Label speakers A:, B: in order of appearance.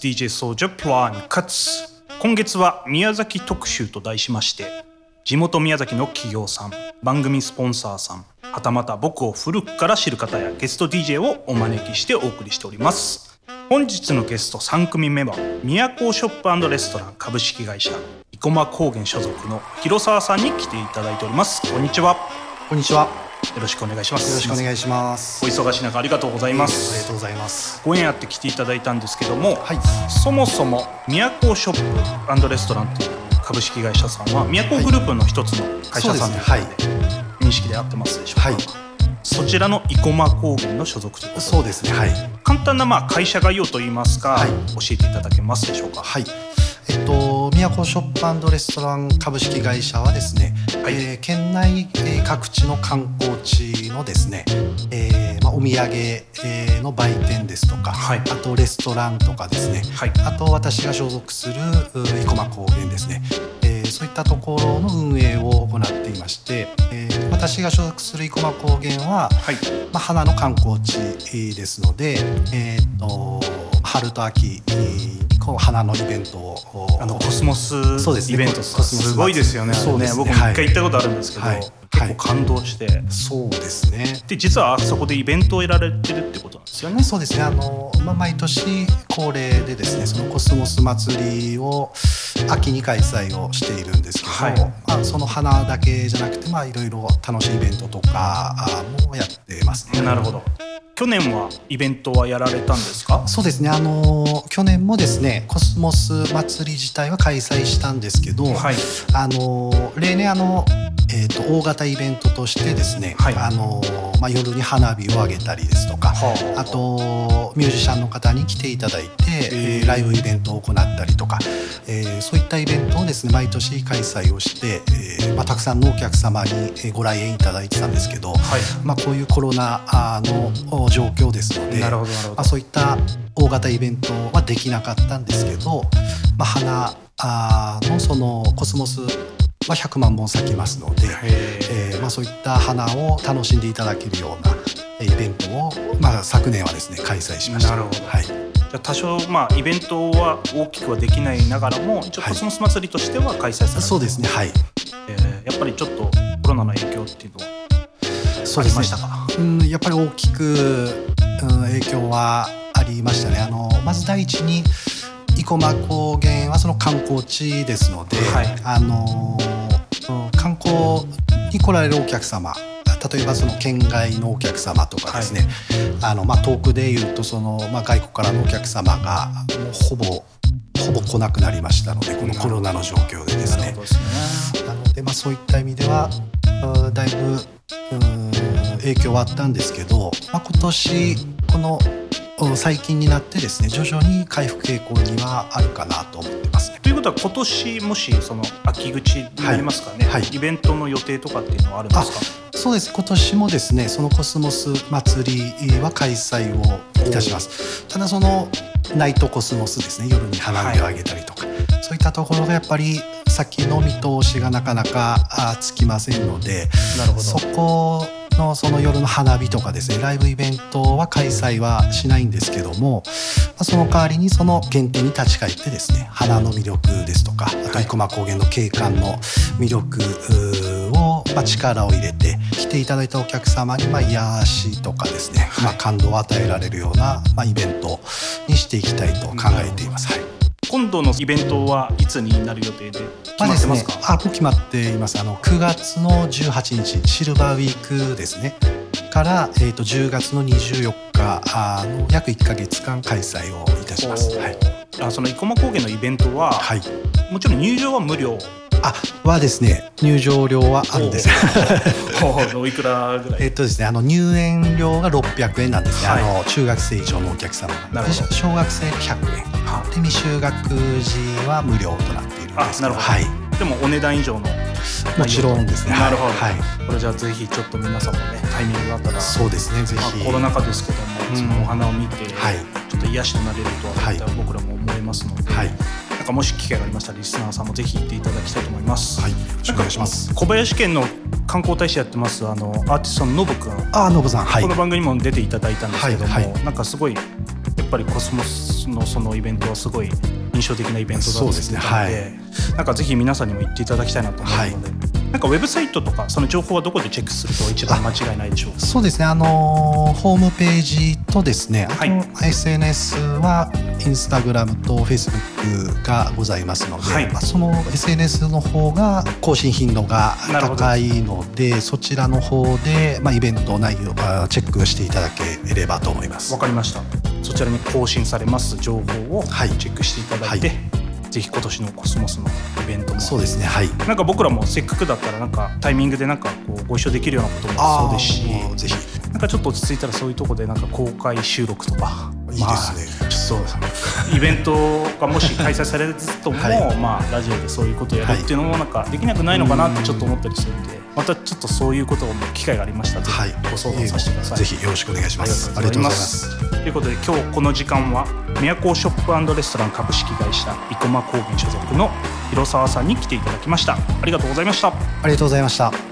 A: DJ ソージャプランカツ。今月は宮崎特集と題しまして地元宮崎の企業さん番組スポンサーさんはたまた僕を古くから知る方やゲスト DJ をお招きしてお送りしております。本日のゲスト3組目は宮古ショップレストラン株式会社生駒高原所属の広沢さんに来ていただいております。こんにちは。
B: こんにちは。
A: よろしくお願いします。
B: よろしくお願いします。
A: お忙しい中ありがとうございます。
B: ありがとうございます。
A: ご縁あって来ていただいたんですけども、
B: はい。
A: そもそも宮古ショップレストランという株式会社さんは宮古グループの一つの会社さんということで,、
B: そうです
A: 認識で合ってますでしょうか、
B: はい。
A: そちらの生駒高原の所属ということで。
B: そうですね。はい。
A: 簡単なまあ会社概要といいますか、
B: はい。
A: 教えていただけますでしょうか？
B: はい。えっと宮古ショップレストラン株式会社はですね、
A: はい
B: えー県内、えー各地の観光地のですね、えーまあ、お土産、えーの売店ですとか、
A: はい。
B: あとレストランとかですね、
A: はい。
B: あと私が所属するう生駒高原ですね、えーそういったところの運営を行っていまして、えー私が所属する生駒高原は、
A: はい。
B: まあ、花の観光地ですので、えー、と春と秋にこう花のイベントを
A: あのコスモス
B: そうですね。
A: イベントすごいですよね。
B: そうですね。
A: 僕も一回行ったことあるんですけど、
B: はい。
A: 結構感動して、
B: そうですね。
A: で実はあそこでイベントをやられてるってことなんですよね？
B: そうですね。あの、まあ、毎年恒例でですねそのコスモス祭りを秋に開催をしているんですけど、
A: はい。
B: まあ、その花だけじゃなくて、まあ、いろいろ楽しいイベントとかあもやってますね。
A: なるほど去年はイベントはやられたんですか？
B: そうですね。あの去年もですねコスモス祭り自体は開催したんですけど、
A: はい。
B: あの例年あの、えー、と大型イベントとしてですね、
A: はい。
B: あのまあ、夜に花火を上げたりですとか、
A: はあ。
B: あとミュージシャンの方に来ていただいて、
A: えー。
B: えーライブイベントを行ったりとか、えーそういったイベントをですね毎年開催をして、えーまあ、たくさんのお客様にえーご来園いただいてたんですけど、
A: はい。
B: まあ、こういうコロナあ状況ですので
A: なるほどなるほど。
B: まあ、そういった大型イベントはできなかったんですけど、まあ、花あのそのコスモスは100万本咲きますので、
A: へ
B: えーまあ、そういった花を楽しんでいただけるようなえーイベントを、まあ、昨年はですね開催しました。
A: なるほど。
B: はい。
A: じゃあ多少まあイベントは大きくはできないながらも一応
B: はい。
A: コスモス祭りとしては開催される、
B: そうですねはい。
A: えーやっぱりちょっとコロナの影響っていうのはありましたか？
B: うん、やっぱり大きく、うん、影響はありましたね。あのまず第一に生駒高原はその観光地ですので、
A: はい。
B: あのうん観光に来られるお客様例えばその県外のお客様とかですね、あのまあ、遠くで言うとその、まあ、外国からのお客様がもうほぼほぼ来なくなりましたのでこのコロナの状況でですね。
A: なね。
B: なので、まあ、そういった意味ではうんだいぶうん影響はあったんですけど、まあ、今年このうん最近になってですね徐々に回復傾向にはあるかなと思ってますね。
A: ということは今年もしその秋口になりますかね、
B: はい。はい。
A: イベントの予定とかっていうのはあるんですか？
B: そうです。今年もですねそのコスモス祭りは開催をいたします。ただそのナイトコスモスですね夜に花火を上げたりとか、そういったところがやっぱり先の見通しがなかなかあつきませんので
A: なるほど。
B: そこのその夜の花火とかですねライブイベントは開催はしないんですけども、まあ、その代わりにその原点に立ち返ってですね花の魅力ですとかあと生駒高原の景観の魅力を、まあ、力を入れて来ていただいたお客様にまあ癒しとかですね、まあ、感動を与えられるような、まあ、イベントにしていきたいと考えています。はい
A: 今度のイベントはいつになる予定で決
B: ま
A: ってますか、、
B: あもう決まっています。あの9月の18日シルバーウィークですね。から、えー、と10月の24日あの約1か月間開催をいたします。はい、
A: あその生駒高原のイベントは、
B: はい、
A: もちろん入場は無料？
B: あはですね入場料はあるんです。
A: おいくらぐらい
B: えっとですね、あの入園料が600円なんですね、
A: はい
B: あの中学生以上のお客様
A: なるほど
B: で小学生が100円
A: は
B: で未就学児は無料となっているんです
A: なるほど。
B: はい、
A: でもお値段以上の。
B: もちろんですね。
A: なるほど、
B: はい。
A: これじゃあぜひちょっと皆さんもねタイミングがあったら
B: そうですねぜ
A: まあ
B: ひ、
A: コロナ禍ですけども、
B: うん。
A: そのお花を見て、
B: はい。
A: ちょっと癒しとなれるとは
B: はい。
A: 僕らも思いますので、
B: はい
A: かかもし機会がありましたらリスナーさんもぜひ行っていただきたいと思います。
B: はいよろしくお願いします。
A: 小林県の観光大使やってますあのアーティストのノブくん、
B: ああノブさん。はい。
A: この番組にも出ていただいたんですけども、
B: はいはい。
A: なんかすごいやっぱりコスモスのそのイベントはすごい印象的なイベントだってたので
B: そうですね
A: なんかぜひ皆さんにも行っていただきたいなと思うので、なんかウェブサイトとかその情報はどこでチェックすると一番間違いないでしょうか？
B: そうですね。あのーホームページとですね。
A: はい。
B: SNS はインスタグラムとフェイスブックがございますので、
A: はい。
B: まあ、その SNS の方が更新頻度が高いのでそちらの方で、まあ、イベント内容あチェックしていただければと思います。
A: わ。かりました。そちらに更新されます情報を
B: はい。
A: チェックしていただいて、
B: は
A: ぜひ今年のコスモスのイベントも。
B: そうですねはい。
A: なんか僕らもせっかくだったらなんかタイミングでなんかこうご一緒できるようなこともそうですし
B: ぜひ。
A: なんかちょっと落ち着いたらそういうとこでなんか公開収録とか。
B: いいですね。
A: まあ、ちょっとイベントがもし開催されずとも、
B: はい。
A: まあラジオでそういうことをやるっていうのもなんかできなくないのかなってちょっと思ったりするんでまたちょっとそういうことを機会がありましたらぜ
B: は
A: ご相談させてください。
B: ぜひよろしくお願いします。
A: ありがとうございます。ということで今日この時間は宮古ショップレストラン株式会社生駒工芸所属の広沢さんに来ていただきました。ありがとうございました。
B: ありがとうございました。